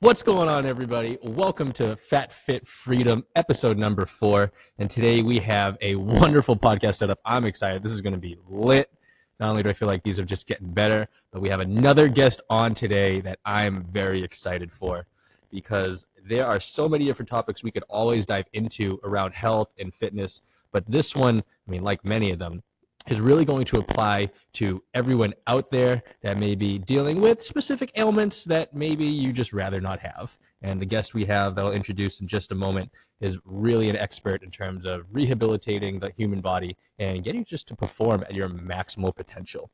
What's going on, everybody? Welcome to Fat Fit Freedom, episode number four. And today we have a wonderful podcast setup. I'm excited. This is going to be lit. Not only do I feel like these are just getting better, but we have another guest on today that I'm very excited for because there are so many different topics we could always dive into around health and fitness. But this one, I mean, like many of them, is really going to apply to everyone out there that may be dealing with specific ailments that maybe you just rather not have. And the guest we have that I'll introduce in just a moment is really an expert in terms of rehabilitating the human body and getting just to perform at your maximal potential.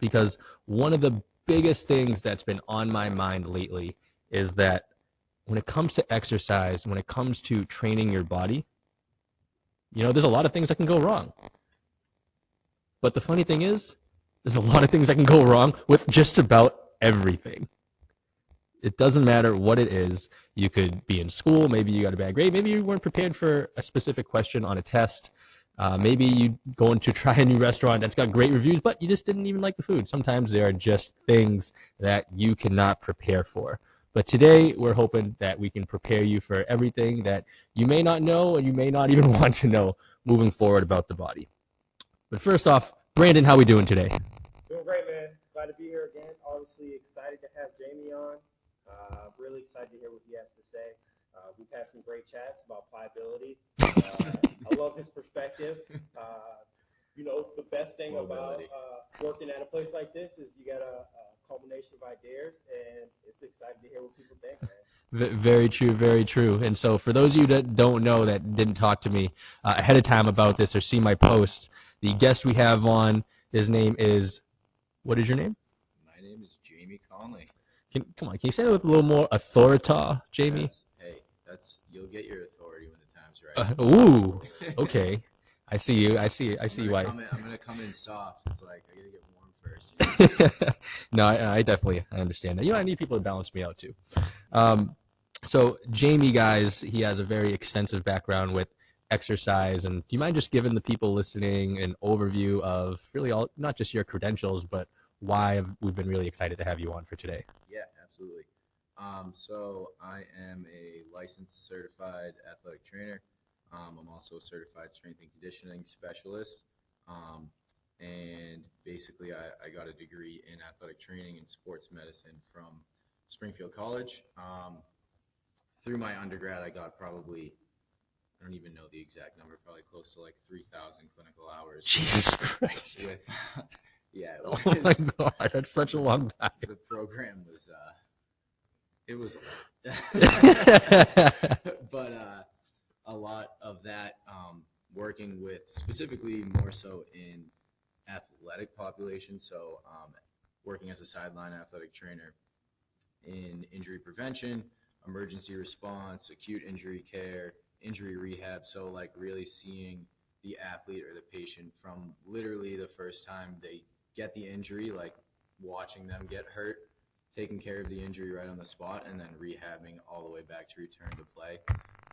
Because one of the biggest things that's been on my mind lately is that when it comes to exercise, when it comes to training your body, you know, there's a lot of things that can go wrong. But the funny thing is, there's a lot of things that can go wrong with just about everything. It doesn't matter what it is. You could be in school, maybe you got a bad grade, maybe you weren't prepared for a specific question on a test. Uh, maybe you going to try a new restaurant that's got great reviews, but you just didn't even like the food. Sometimes there are just things that you cannot prepare for. But today, we're hoping that we can prepare you for everything that you may not know and you may not even want to know moving forward about the body. But first off, Brandon, how are we doing today? Doing great, man. Glad to be here again. Obviously excited to have Jamie on. Uh, really excited to hear what he has to say. Uh, we've had some great chats about pliability. Uh, I love his perspective. Uh, you know, the best thing about uh, working at a place like this is you got a, a culmination of ideas, and it's exciting to hear what people think, man. Very true, very true. And so, for those of you that don't know, that didn't talk to me uh, ahead of time about this or see my posts, the guest we have on, his name is, what is your name? My name is Jamie Conley. Can, come on, can you say it with a little more authorita, Jamie? That's, hey, that's you'll get your authority when the time's right. Uh, ooh, okay. I see you. I see. I see why. I'm gonna come in soft. It's like I gotta get warm first. no, I, I definitely I understand that. You know, I need people to balance me out too. Um, so Jamie, guys, he has a very extensive background with exercise, and do you mind just giving the people listening an overview of really all, not just your credentials, but why we've been really excited to have you on for today? yeah, absolutely. Um, so I am a licensed certified athletic trainer. Um, I'm also a certified strength and conditioning specialist. Um, and basically, I, I got a degree in athletic training and sports medicine from Springfield College. Um, through my undergrad, I got probably, I don't even know the exact number, probably close to like 3,000 clinical hours. Jesus Christ! With, yeah, it Oh my God, that's such a long time. the program was, uh, it was, but uh, a lot of that um, working with specifically more so in athletic population. So um, working as a sideline athletic trainer in injury prevention, emergency response, acute injury care, injury rehab. So like really seeing the athlete or the patient from literally the first time they get the injury, like watching them get hurt, taking care of the injury right on the spot, and then rehabbing all the way back to return to play.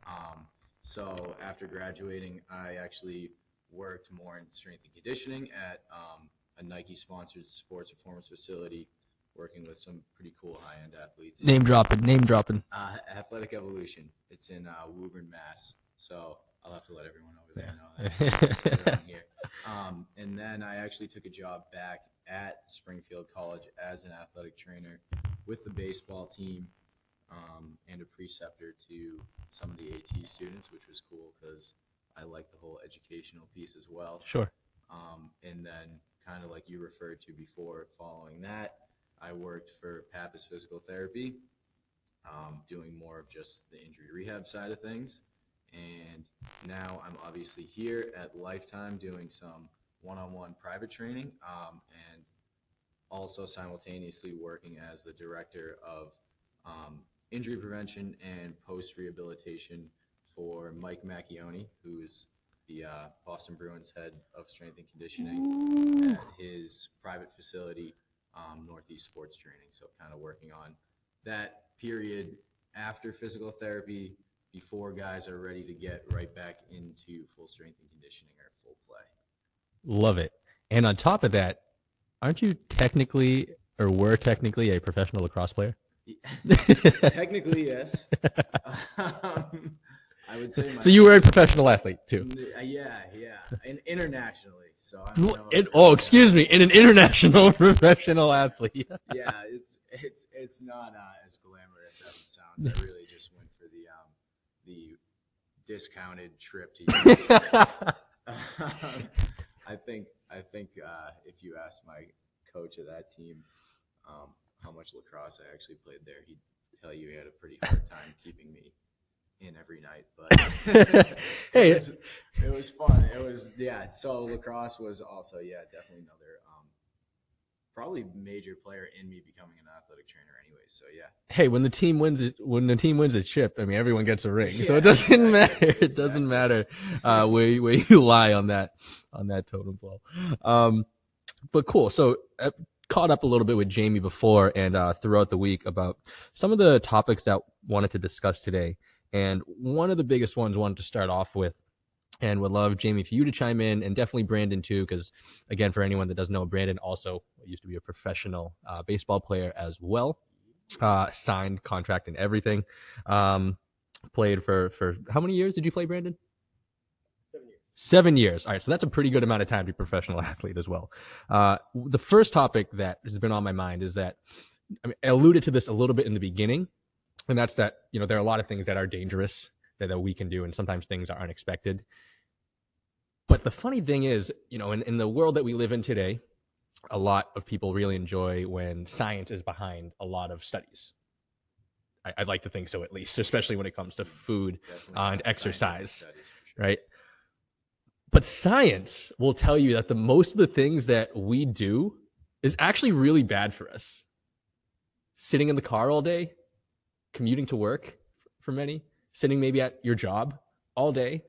Um, so after graduating, I actually worked more in strength and conditioning at um, a Nike-sponsored sports performance facility, working with some pretty cool high-end athletes. Name dropping. Name dropping. Uh, Athletic Evolution. It's in uh, Woburn, Mass. So I'll have to let everyone over there know that. Here. Um, and then I actually took a job back at Springfield College as an athletic trainer with the baseball team um, and a preceptor to some of the AT students, which was cool because I like the whole educational piece as well. Sure. Um, and then, kind of like you referred to before, following that, I worked for Pappas Physical Therapy, um, doing more of just the injury rehab side of things. And now I'm obviously here at Lifetime doing some one on one private training um, and also simultaneously working as the director of um, injury prevention and post rehabilitation for Mike Macchione, who's the uh, Boston Bruins head of strength and conditioning at his private facility, um, Northeast Sports Training. So, kind of working on that period after physical therapy, before guys are ready to get right back into full strength and conditioning or full play. Love it. And on top of that, aren't you technically or were technically a professional lacrosse player? Technically, yes. um, I would say. My, so you were a professional athlete too. Yeah, yeah, and internationally. So I don't know In- oh, excuse me, in an international professional athlete. Yeah, it's it's it's not uh, as glamorous as it sounds. I really just went for the um the discounted trip to. Um, I think I think uh, if you asked my coach of that team um, how much lacrosse I actually played there, he'd tell you he had a pretty hard time keeping me in every night. But Hey. it was, it was fun. It was yeah. So lacrosse was also yeah definitely another um, probably major player in me becoming an athletic trainer. Anyway, so yeah. hey, when the team wins it, when the team wins a chip, I mean, everyone gets a ring, so it doesn't exactly, matter. It doesn't matter uh, where you- where you lie on that on that totem pole. Um, but cool. So uh, caught up a little bit with Jamie before and uh, throughout the week about some of the topics that wanted to discuss today, and one of the biggest ones wanted to start off with. And would love Jamie for you to chime in, and definitely Brandon too, because again, for anyone that doesn't know, Brandon also used to be a professional uh, baseball player as well uh, signed contract and everything. Um, played for for how many years did you play, Brandon? Seven years. Seven years. All right, so that's a pretty good amount of time to be a professional athlete as well. Uh, the first topic that has been on my mind is that I, mean, I alluded to this a little bit in the beginning, and that's that you know there are a lot of things that are dangerous that, that we can do, and sometimes things are unexpected. But the funny thing is, you know, in, in the world that we live in today, a lot of people really enjoy when science is behind a lot of studies. I, I'd like to think so, at least, especially when it comes to food, Uh, and exercise, studies sure. right? But science will tell you that the most of the things that we do is actually really bad for us. Sitting in the car all day, commuting to work for many, sitting maybe at your job all day,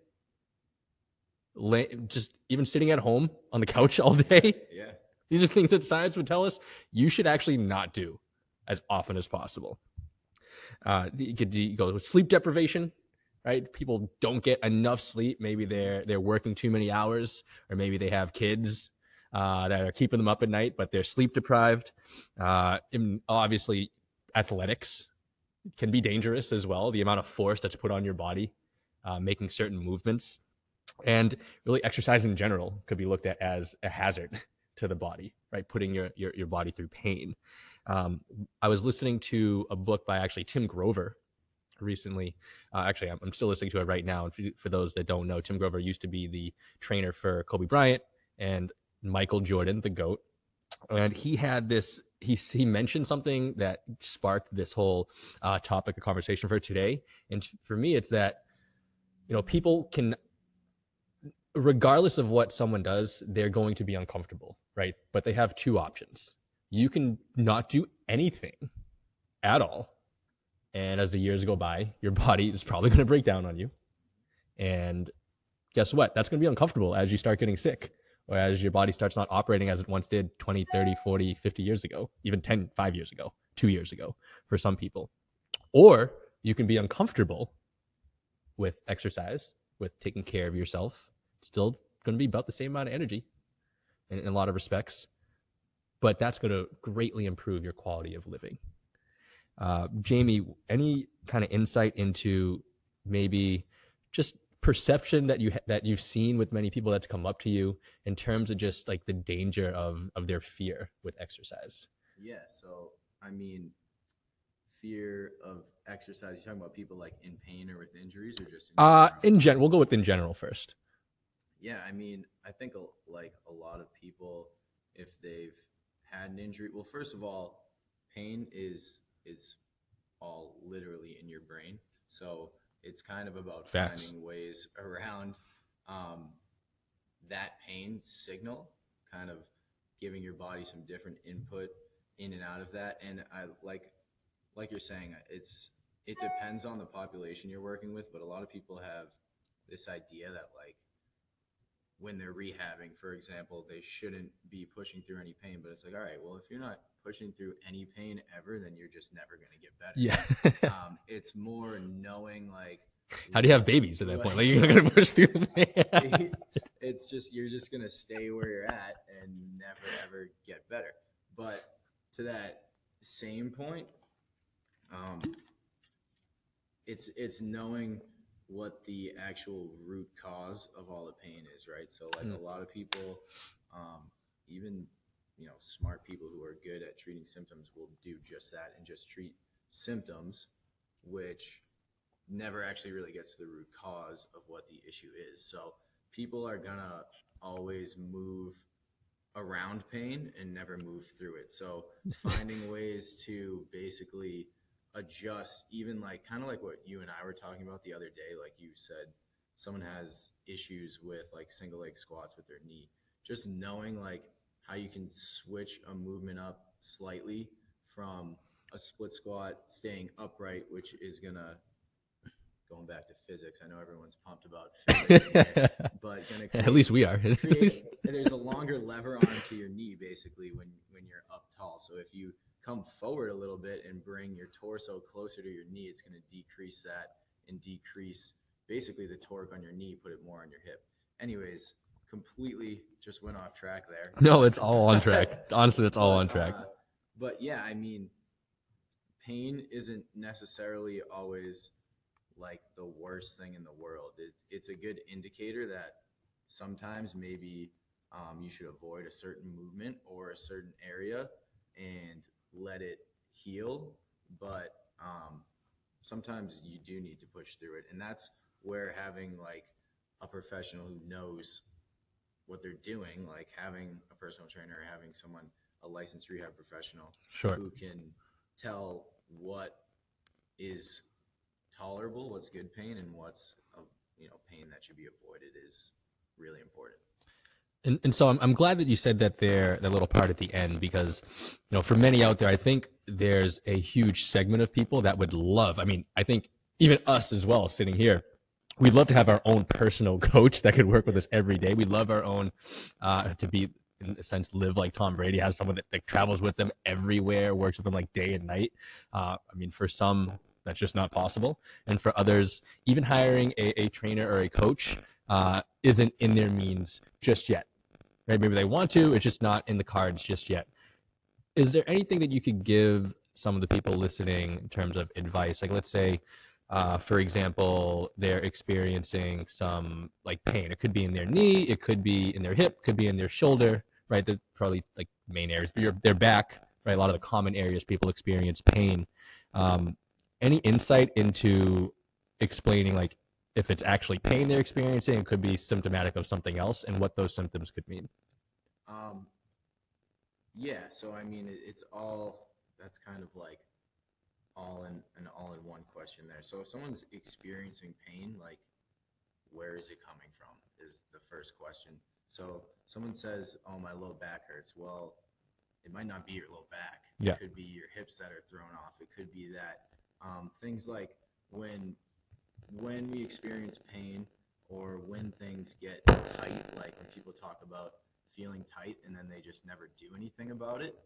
just even sitting at home on the couch all day. Yeah. These are things that science would tell us you should actually not do as often as possible. Uh, you could you go with sleep deprivation, right? People don't get enough sleep. Maybe they're they're working too many hours, or maybe they have kids uh, that are keeping them up at night, but they're sleep deprived. Uh, and obviously, athletics can be dangerous as well. The amount of force that's put on your body, uh, making certain movements, and really exercise in general could be looked at as a hazard to the body, right? Putting your your, your body through pain. Um, I was listening to a book by actually Tim Grover recently. Uh, actually, I'm, I'm still listening to it right now. And for, for those that don't know, Tim Grover used to be the trainer for Kobe Bryant and Michael Jordan, the GOAT. And he had this, he, he mentioned something that sparked this whole uh, topic of conversation for today. And for me, it's that, you know, people can, regardless of what someone does, they're going to be uncomfortable, right? But they have two options. You can not do anything at all. And as the years go by, your body is probably going to break down on you. And guess what? That's going to be uncomfortable as you start getting sick or as your body starts not operating as it once did 20, 30, 40, 50 years ago, even 10, five years ago, two years ago for some people. Or you can be uncomfortable with exercise, with taking care of yourself. Still going to be about the same amount of energy in, in a lot of respects, but that's going to greatly improve your quality of living. Uh, Jamie, any kind of insight into maybe just perception that you ha- that you've seen with many people that's come up to you in terms of just like the danger of of their fear with exercise? Yeah. So I mean, fear of exercise. You're talking about people like in pain or with injuries, or just in Uh, general? in general, we'll go with in general first. Yeah, I mean, I think like a lot of people, if they've had an injury, well, first of all, pain is is all literally in your brain, so it's kind of about Facts. finding ways around um, that pain signal, kind of giving your body some different input in and out of that. And I like, like you're saying, it's it depends on the population you're working with, but a lot of people have this idea that like when they're rehabbing, for example, they shouldn't be pushing through any pain. But it's like, all right, well, if you're not pushing through any pain ever, then you're just never going to get better. Yeah. Um, it's more knowing like How do you have babies at that point? Like you're gonna push through the pain. it's just you're just gonna stay where you're at and never ever get better. But to that same point, Um, it's it's knowing what the actual root cause of all the pain is, right? So like Mm. a lot of people, um, even you know smart people who are good at treating symptoms will do just that and just treat symptoms, which never actually really gets to the root cause of what the issue is. So people are gonna always move around pain and never move through it. So finding ways to basically adjust, even like kind of like what you and I were talking about the other day, like you said, someone has issues with like single leg squats with their knee. Just knowing like how you can switch a movement up slightly from a split squat, staying upright, which is gonna going back to physics. I know everyone's pumped about physics, but gonna At least we are. Create, there's a longer lever arm to your knee basically when when you're up tall. So if you come forward a little bit and bring your torso closer to your knee, it's going to decrease that and decrease basically the torque on your knee, put it more on your hip. Anyways, completely just went off track there. No, it's all on track. Honestly, it's all on track. Uh, but yeah, I mean, pain isn't necessarily always like the worst thing in the world. It's it's a good indicator that sometimes maybe um, you should avoid a certain movement or a certain area and let it heal. But um, sometimes you do need to push through it, and that's where having like a professional who knows what they're doing, like having a personal trainer, or having someone a licensed rehab professional Sure. who can tell what is tolerable, what's good pain, and what's a, you know pain that should be avoided is really important. And, and so I'm, I'm glad that you said that there, that little part at the end, because, you know, for many out there, I think there's a huge segment of people that would love, I mean, I think even us as well, sitting here, we'd love to have our own personal coach that could work with us every day. We'd love our own, uh, to be, in a sense, live like Tom Brady, has someone that like, travels with them everywhere, works with them like day and night. Uh, I mean, for some, that's just not possible. And for others, even hiring a, a trainer or a coach uh, isn't in their means just yet right? Maybe they want to, it's just not in the cards just yet. Is there anything that you could give some of the people listening in terms of advice? Like, let's say, uh, for example, they're experiencing some like pain. It could be in their knee, it could be in their hip, could be in their shoulder, right? They're probably like main areas, but your, their back, right? A lot of the common areas people experience pain. Um, any insight into explaining like if it's actually pain they're experiencing, it could be symptomatic of something else, and what those symptoms could mean. Um, yeah, so I mean, it, it's all that's kind of like all in an all in one question there. So if someone's experiencing pain, like where is it coming from? Is the first question. So someone says, "Oh, my low back hurts." Well, it might not be your low back. Yeah. It could be your hips that are thrown off. It could be that um, things like when when we experience pain or when things get tight, like when people talk about feeling tight and then they just never do anything about it,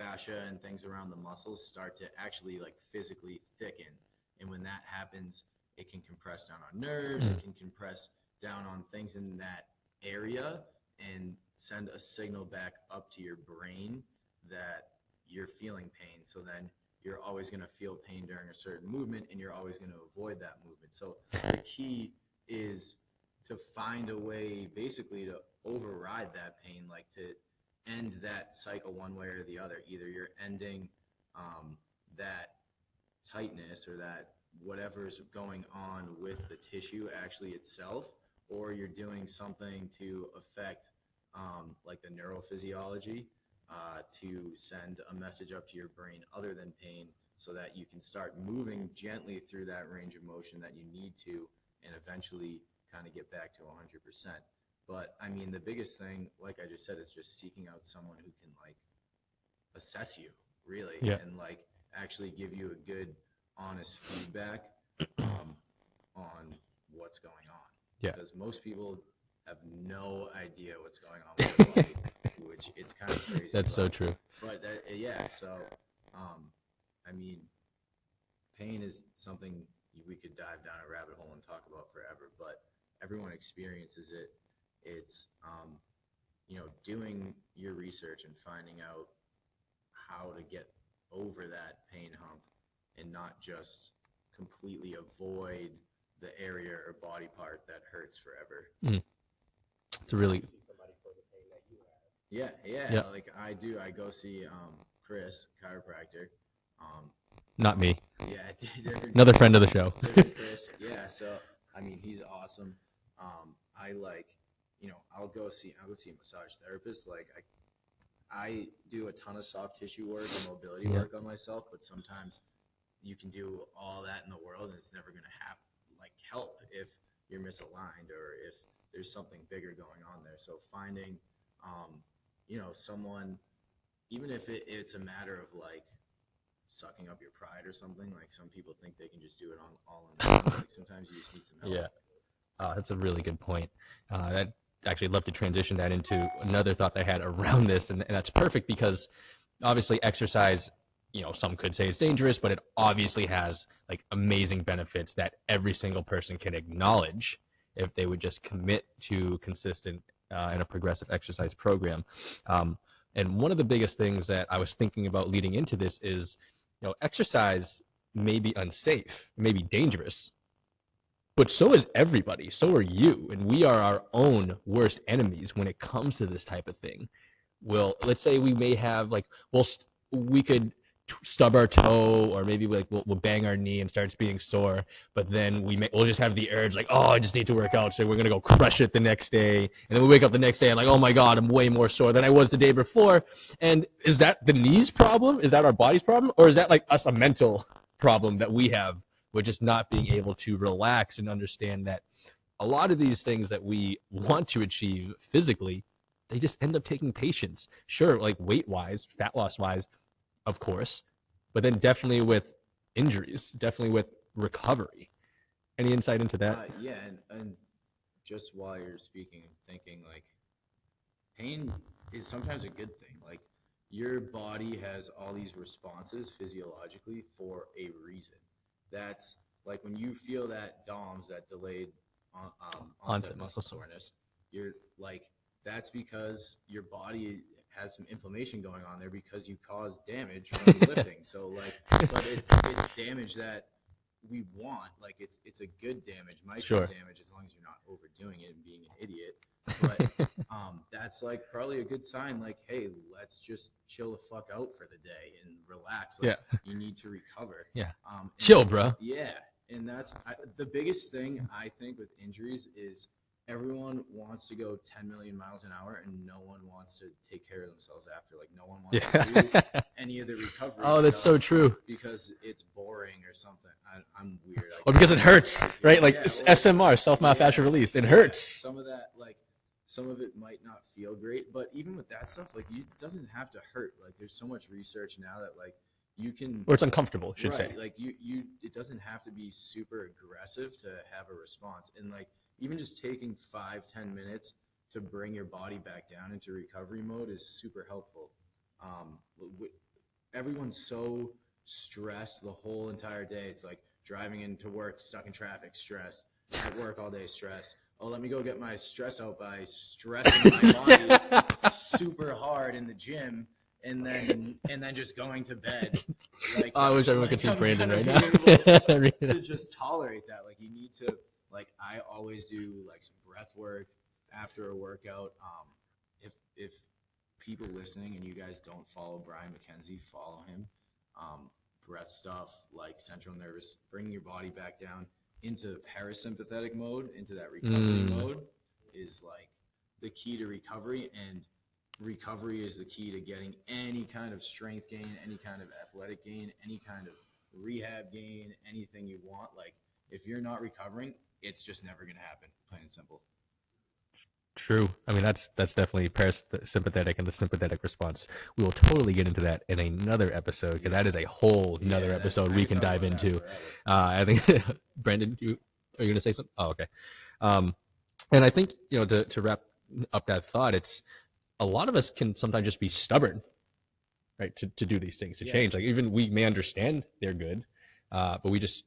fascia and things around the muscles start to actually like physically thicken. And when that happens, it can compress down on nerves, it hmm. can compress down on things in that area and send a signal back up to your brain that you're feeling pain. So then you're always going to feel pain during a certain movement and you're always going to avoid that movement. So the key is to find a way basically to override that pain, like to end that cycle one way or the other. Either you're ending um, that tightness or that whatever's going on with the tissue actually itself, or you're doing something to affect um, like the neurophysiology uh, to send a message up to your brain other than pain so that you can start moving gently through that range of motion that you need to and eventually kind of get back to 100%. But I mean, the biggest thing, like I just said, is just seeking out someone who can like assess you really Yeah. and like actually give you a good, honest feedback um, on what's going on. Yeah. Because most people have no idea what's going on with their body, which it's kind of crazy. That's so true. but that, yeah, so um, I mean, pain is something we could dive down a rabbit hole and talk about forever. But everyone experiences it. It's um, you know doing your research and finding out how to get over that pain hump and not just completely avoid the area or body part that hurts forever. It's a really somebody for the pain that you have. Yeah, yeah. Yeah. Like I do. I go see um, Chris, chiropractor. Um, not me. yeah, Another friend of the show. Chris. Yeah. So I mean, he's awesome. Um, I like, you know, I'll go see. I'll go see a massage therapist. Like I, I do a ton of soft tissue work and mobility Yeah. work on myself, but sometimes you can do all that in the world and it's never going to have like help if you're misaligned or if there's something bigger going on there. So finding, um, you know, someone, even if it, it's a matter of like sucking up your pride or something, like some people think they can just do it on all on their own. Like sometimes you just need some help. Yeah. Uh, that's a really good point. Uh, I'd actually love to transition that into another thought I had around this, and, and that's perfect because obviously exercise, you know, some could say it's dangerous, but it obviously has like amazing benefits that every single person can acknowledge if they would just commit to consistent uh, and a progressive exercise program. Um, and one of the biggest things that I was thinking about leading into this is, you know, exercise may be unsafe, may be dangerous, but so is everybody. So are you. And we are our own worst enemies when it comes to this type of thing. Well, let's say we may have like, well, we could stub our toe or maybe like we'll, we'll bang our knee and starts being sore. But then we may, we'll just have the urge like, oh, I just need to work out. So we're to go crush it the next day. And then we wake up the next day and like, oh my God, I'm way more sore than I was the day before. And is that the knees problem? Is that our body's problem? Or is that like us a mental problem that we have with just not being able to relax and understand that a lot of these things that we want to achieve physically, they just end up taking patience. Sure, like weight wise, fat loss wise, of course, but then definitely with injuries, definitely with recovery. Any insight into that? Uh, yeah, and, and just while you're speaking, thinking like pain is sometimes a good thing. Like your body has all these responses physiologically for a reason. That's like when you feel that DOMS, that delayed on, um, onset Onset muscle muscle soreness, you're like that's because your body has some inflammation going on there because you caused damage from lifting. So like, but it's it's damage that we want. Like it's it's a good damage, micro Sure. damage, as long as you're not overdoing it and being an idiot. But um, that's like probably a good sign. Like, hey, let's just chill the fuck out for the day and relax. Like, you need to recover. Yeah. Um, Chill, bro. Yeah, and that's I, the biggest thing I think with injuries is everyone wants to go 10 million miles an hour and no one wants to take care of themselves after. Like no one wants to do any of the recovery. oh, that's so true. because it's boring or something. I, I'm weird. I Well, because it hurts, right? Like Yeah, it's well, SMR, self myofascial yeah, release. It yeah, hurts. Some of that, like, some of it might not feel great, but even with that stuff, like, you, it doesn't have to hurt. Like, there's so much research now that, like, you can. Or it's uncomfortable, should right, say. Like, you, you, it doesn't have to be super aggressive to have a response. And, like, even just taking five, ten minutes to bring your body back down into recovery mode is super helpful. Um, everyone's so stressed the whole entire day. It's like driving into work, stuck in traffic, stress. At work all day, stress. Oh, let me go get my stress out by stressing my body super hard in the gym, and then and then just going to bed. Like, I wish everyone like, could see Brandon right now. to just tolerate that. Like you need to like I always do like some breath work after a workout. Um, if if people listening and you guys don't follow Brian McKenzie, follow him. Um, breath stuff like central nervous, bringing your body back down into parasympathetic mode, into that recovery Mm. mode, is like the key to recovery. And recovery is the key to getting any kind of strength gain, any kind of athletic gain, any kind of rehab gain, anything you want. Like if you're not recovering, it's just never gonna happen. Plain and simple. True. I mean, that's that's definitely parasympathetic and the sympathetic response. We will totally get into that in another episode because that is a whole another Yeah, episode we can dive into. Uh, I think Brandon, you are you gonna say something? Oh, okay. Um, and I think you know to to wrap up that thought, it's a lot of us can sometimes just be stubborn, right? To to do these things to Yeah. change. Like even we may understand they're good, uh, but we just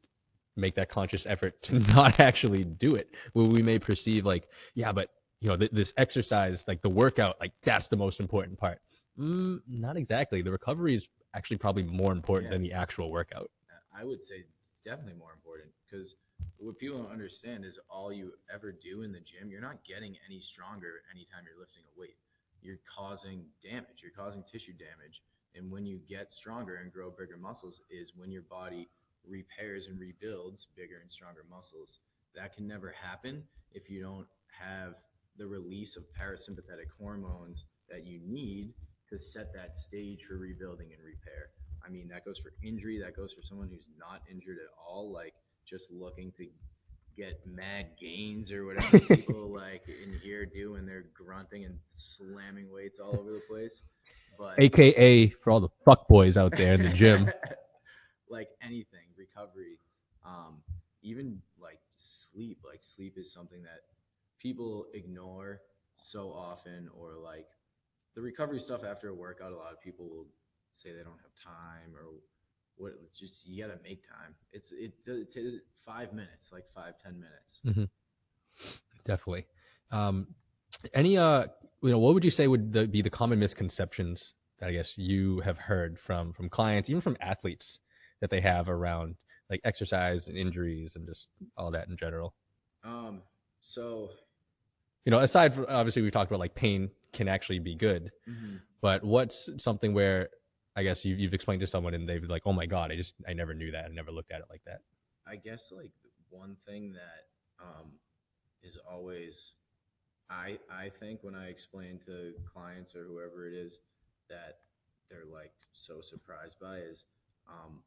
make that conscious effort to not actually do it. Where we may perceive like, yeah, but you know, th- this exercise, like the workout, like that's the most important part. Mm, not exactly. The recovery is actually probably more important Yeah. than the actual workout. I would say it's definitely more important because what people don't understand is all you ever do in the gym, you're not getting any stronger anytime you're lifting a weight. You're causing damage, you're causing tissue damage. And when you get stronger and grow bigger muscles, is when your body repairs and rebuilds bigger and stronger muscles. That can never happen if you don't have the release of parasympathetic hormones that you need to set that stage for rebuilding and repair. I mean, that goes for injury, that goes for someone who's not injured at all, like just looking to get mad gains or whatever people like in here do when they're grunting and slamming weights all over the place. But AKA for all the fuck boys out there in the gym. like anything, recovery, um, even like sleep. Like sleep is something that people ignore so often, or like the recovery stuff after a workout. A lot of people will say they don't have time, or what. Just you got to make time. It's it, it, it five minutes, like five ten minutes. Definitely. Um, any uh, you know, what would you say would the, be the common misconceptions that I guess you have heard from from clients, even from athletes, that they have around like exercise and injuries and just all that in general? Um, so You know, aside from obviously we talked about like pain can actually be good, but what's something where I guess you've, you've explained to someone and they've like, oh my god, I just I never knew that, I never looked at it like that. I guess like one thing that um, is always I I think when I explain to clients or whoever it is that they're like so surprised by is um,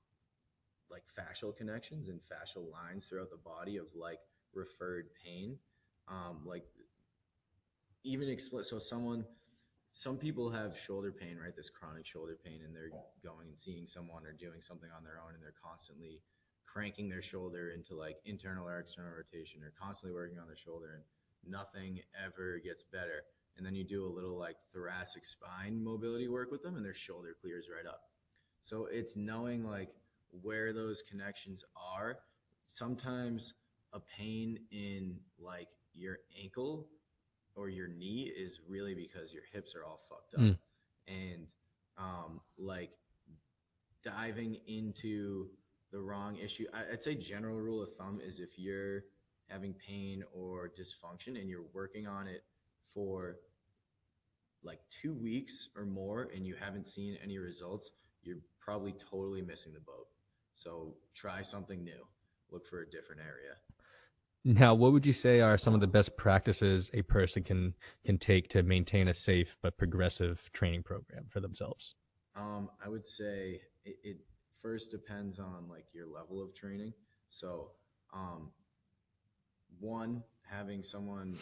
like fascial connections and fascial lines throughout the body of like referred pain. Um, like even explain so someone some people have shoulder pain, right? This chronic shoulder pain, and they're going and seeing someone or doing something on their own, and they're constantly cranking their shoulder into like internal or external rotation or constantly working on their shoulder and nothing ever gets better. And then you do a little like thoracic spine mobility work with them and their shoulder clears right up. So it's knowing like where those connections are. Sometimes a pain in like your ankle or your knee is really because your hips are all fucked up. Mm. And um like diving into the wrong issue. I, I'd say general rule of thumb is if you're having pain or dysfunction and you're working on it for like two weeks or more and you haven't seen any results, you're probably totally missing the boat. So try something new. Look for a different area. Now, what would you say are some of the best practices a person can can take to maintain a safe but progressive training program for themselves? Um, I would say it, it first depends on like your level of training. So, um, one having someone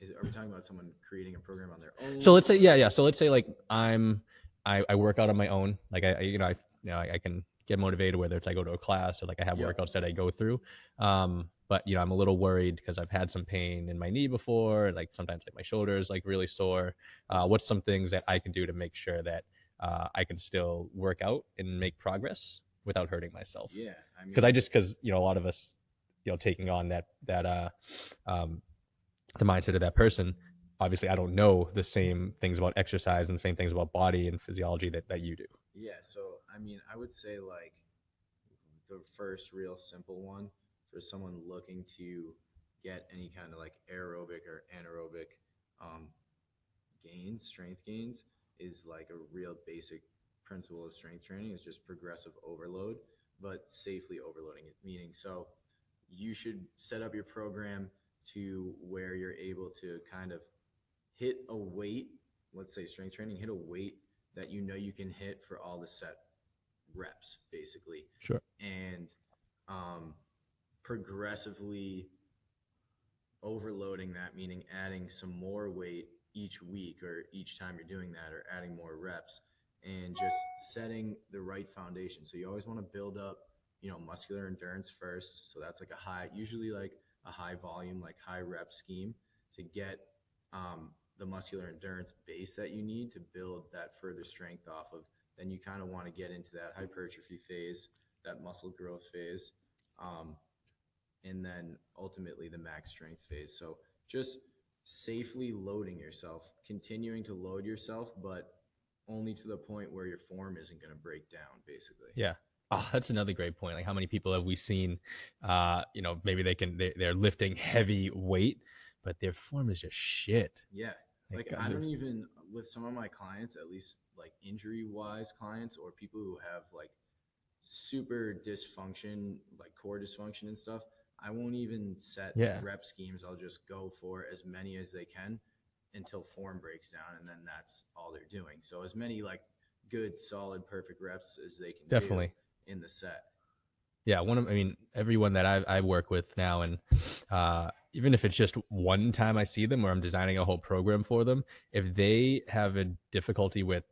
is are we talking about someone creating a program on their own? So let's say, yeah, yeah. So let's say like I'm, I, I work out on my own. Like I, I you know, I, you know, I, I can get motivated whether it's I go to a class or like I have Yeah. workouts that I go through. Um, but you know, I'm a little worried because I've had some pain in my knee before. Like sometimes like my shoulders like really sore. Uh, what's some things that I can do to make sure that uh, I can still work out and make progress without hurting myself? Yeah, I mean, because I just because you know a lot of us, you know, taking on that that uh, um, the mindset of that person. Obviously, I don't know the same things about exercise and the same things about body and physiology that, that you do. Yeah, so I mean, I would say like the first real simple one for someone looking to get any kind of like aerobic or anaerobic um, gains, strength gains, is like a real basic principle of strength training is just progressive overload, but safely overloading it. Meaning, so you should set up your program to where you're able to kind of hit a weight, let's say strength training, hit a weight that you know you can hit for all the set reps, basically. Sure. And um, progressively overloading that, meaning adding some more weight each week or each time you're doing that, or adding more reps, and just setting the right foundation. So you always want to build up, you know, muscular endurance first. So that's like a high, usually like a high volume, like high rep scheme to get um, the muscular endurance base that you need to build that further strength off of. Then you kind of want to get into that hypertrophy phase, that muscle growth phase, um, and then ultimately the max strength phase. So just safely loading yourself, continuing to load yourself, but only to the point where your form isn't going to break down, basically. Yeah. Oh, that's another great point. Like, how many people have we seen? Uh, you know, maybe they can they, they're lifting heavy weight, but their form is just shit. Yeah. Like uh, I don't even with some of my clients, at least like injury wise clients or people who have like super dysfunction, like core dysfunction and stuff, I won't even set Yeah. rep schemes. I'll just go for as many as they can until form breaks down and then that's all they're doing. So as many like good, solid, perfect reps as they can Definitely. do in the set. Yeah, one of I mean everyone that I I work with now, and uh, even if it's just one time I see them or I'm designing a whole program for them, if they have a difficulty with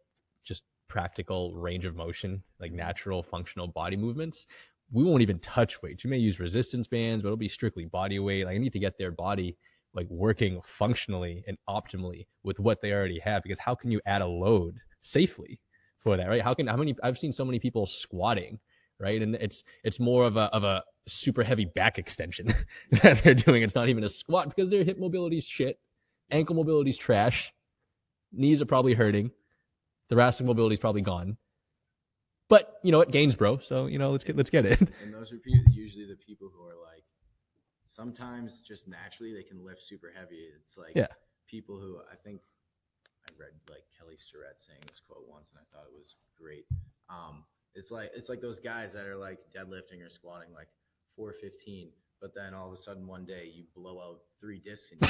just practical range of motion, like natural functional body movements, we won't even touch weights. You may use resistance bands, but it'll be strictly body weight. Like I need to get their body like working functionally and optimally with what they already have. Because how can you add a load safely for that, right? How can how many I've seen so many people squatting right? And it's it's more of a of a super heavy back extension that they're doing. It's not even a squat because their hip mobility's shit, ankle mobility's trash, knees are probably hurting, thoracic mobility's probably gone. But you know what, gains, bro. So you know, let's get let's get it. And those are usually the people who are like, sometimes just naturally they can lift super heavy. It's like Yeah. people who I think I read like Kelly Starrett saying this quote once, and I thought it was great. Um, it's like it's like those guys that are like deadlifting or squatting like 415, but then all of a sudden one day you blow out three discs.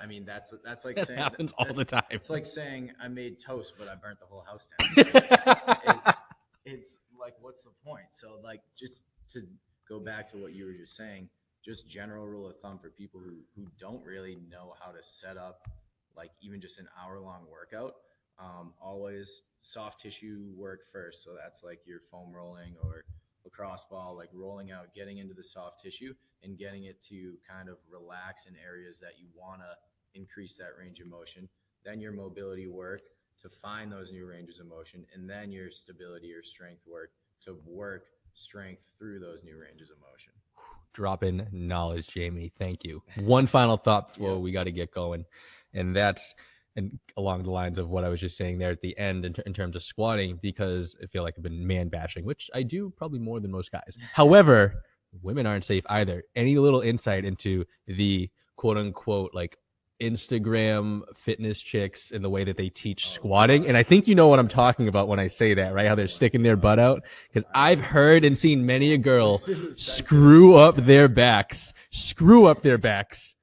I mean, that's that's like That saying happens all the time. It's like saying I made toast, but I burnt the whole house down it's, it's like what's the point so like just to go back to what you were just saying just general rule of thumb for people who, who don't really know how to set up like even just an hour long workout um, always soft tissue work first so that's like your foam rolling or lacrosse ball like rolling out getting into the soft tissue and getting it to kind of relax in areas that you want to increase that range of motion then your mobility work to find those new ranges of motion, and then your stability or strength work to work strength through those new ranges of motion. Drop in knowledge, Jamie. Thank you. One final thought before Yeah. we got to get going, and that's and along the lines of what I was just saying there at the end in, in terms of squatting, because I feel like I've been man bashing, which I do probably more than most guys. However, women aren't safe either. Any little insight into the quote unquote like Instagram fitness chicks and the way that they teach Oh, squatting, and I think you know what I'm talking about when I say that, right? How they're sticking their butt out. Because I've heard and seen many a girl This is a sensitive screw up their backs, screw up their backs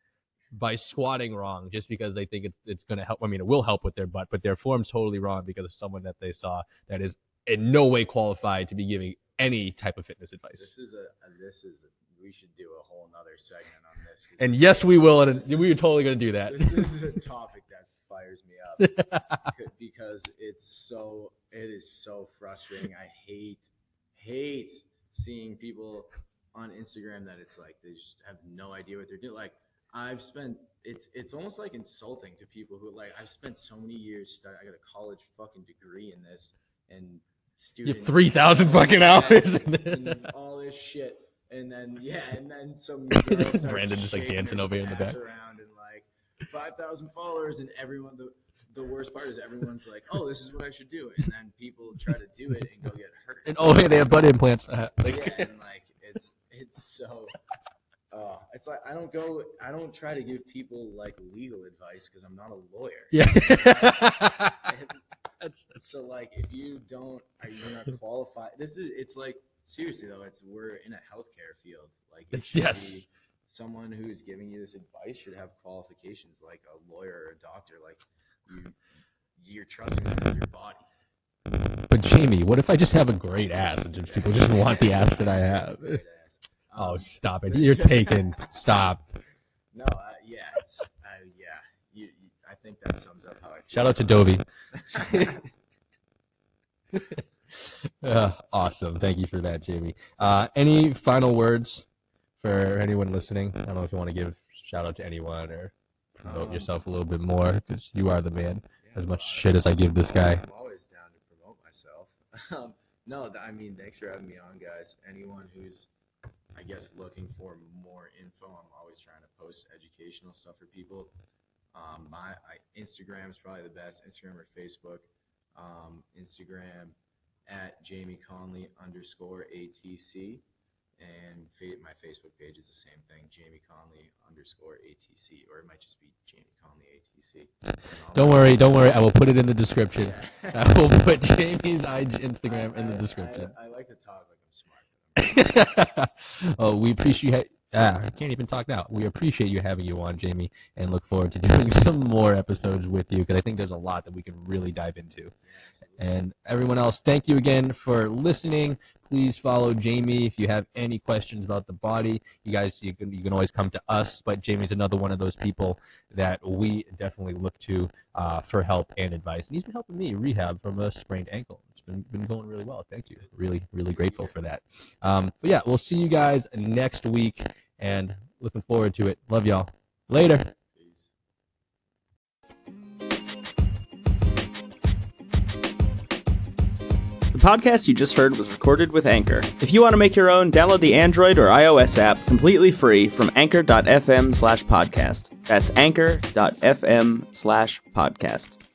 by squatting wrong just because they think it's it's going to help. I mean, it will help with their butt, but their form's totally wrong because of someone that they saw that is in no way qualified to be giving any type of fitness advice. This is a this is a, we should do a whole nother segment on this. And yes, we will, and we are totally going to do that. This is a topic that fires me up because it's so it is so frustrating. I hate hate seeing people on Instagram that it's like they just have no idea what they're doing. Like I've spent it's it's almost like insulting to people who like I've spent so many years study. I got a college fucking degree in this and You have 3,000 fucking hours. and all this shit. And then yeah, and then some Brandon just, like, dancing over here in the back. around and like five thousand followers, and everyone the the worst part is everyone's like, oh, this is what I should do, and then people try to do it and go get hurt. and oh, hey, they have butt implants. Uh, like, yeah, and like it's it's so. Uh, it's like I don't go. I don't try to give people like legal advice because I'm not a lawyer. yeah. So like if you don't are you not qualified this is it's like seriously though it's we're in a healthcare field like it It's- yes. someone who's giving you this advice should have qualifications like a lawyer or a doctor like you you're trusting them with your body but Jamie, what if I just have a great ass and just people just want the ass that I have? Oh, stop it! You're taken. Stop. no uh, yeah it's uh, yeah you, you, i think that sums up how i feel Shout out to Dovey. Uh, awesome. Thank you for that, Jamie. Uh, any final words for anyone listening? I don't know if you want to give shout out to anyone or promote Um, yourself a little bit more because you are the man. Yeah, As much shit as I give this guy. I'm always down to promote myself. Um, no, I mean, thanks for having me on, guys. Anyone who's, I guess, looking for more info, I'm always trying to post educational stuff for people. Um, my I, Instagram is probably the best. Instagram or Facebook. Um, Instagram at Jamie Conley underscore ATC. And fa- my Facebook page is the same thing, Jamie Conley underscore ATC, or it might just be Jamie Conley ATC. Don't worry, don't worry. I will put it in the description. Yeah. I will put Jamie's IG Instagram in the I- I- description. I, I like to talk like I'm smart. but I'm oh, we appreciate. Ah, I can't even talk now. We appreciate you having you on, Jamie, and look forward to doing some more episodes with you because I think there's a lot that we can really dive into. And everyone else, thank you again for listening. Please follow Jamie if you have any questions about the body. You guys, you can you can always come to us. But Jamie's another one of those people that we definitely look to uh, for help and advice. And he's been helping me rehab from a sprained ankle. Been been going really well. Thank you. Really really grateful for that. Um, but yeah, we'll see you guys next week, and looking forward to it. Love y'all. Later. The podcast you just heard was recorded with Anchor. If you want to make your own, download the Android or iOS app completely free from anchor.fm slash podcast. That's anchor.fm slash podcast.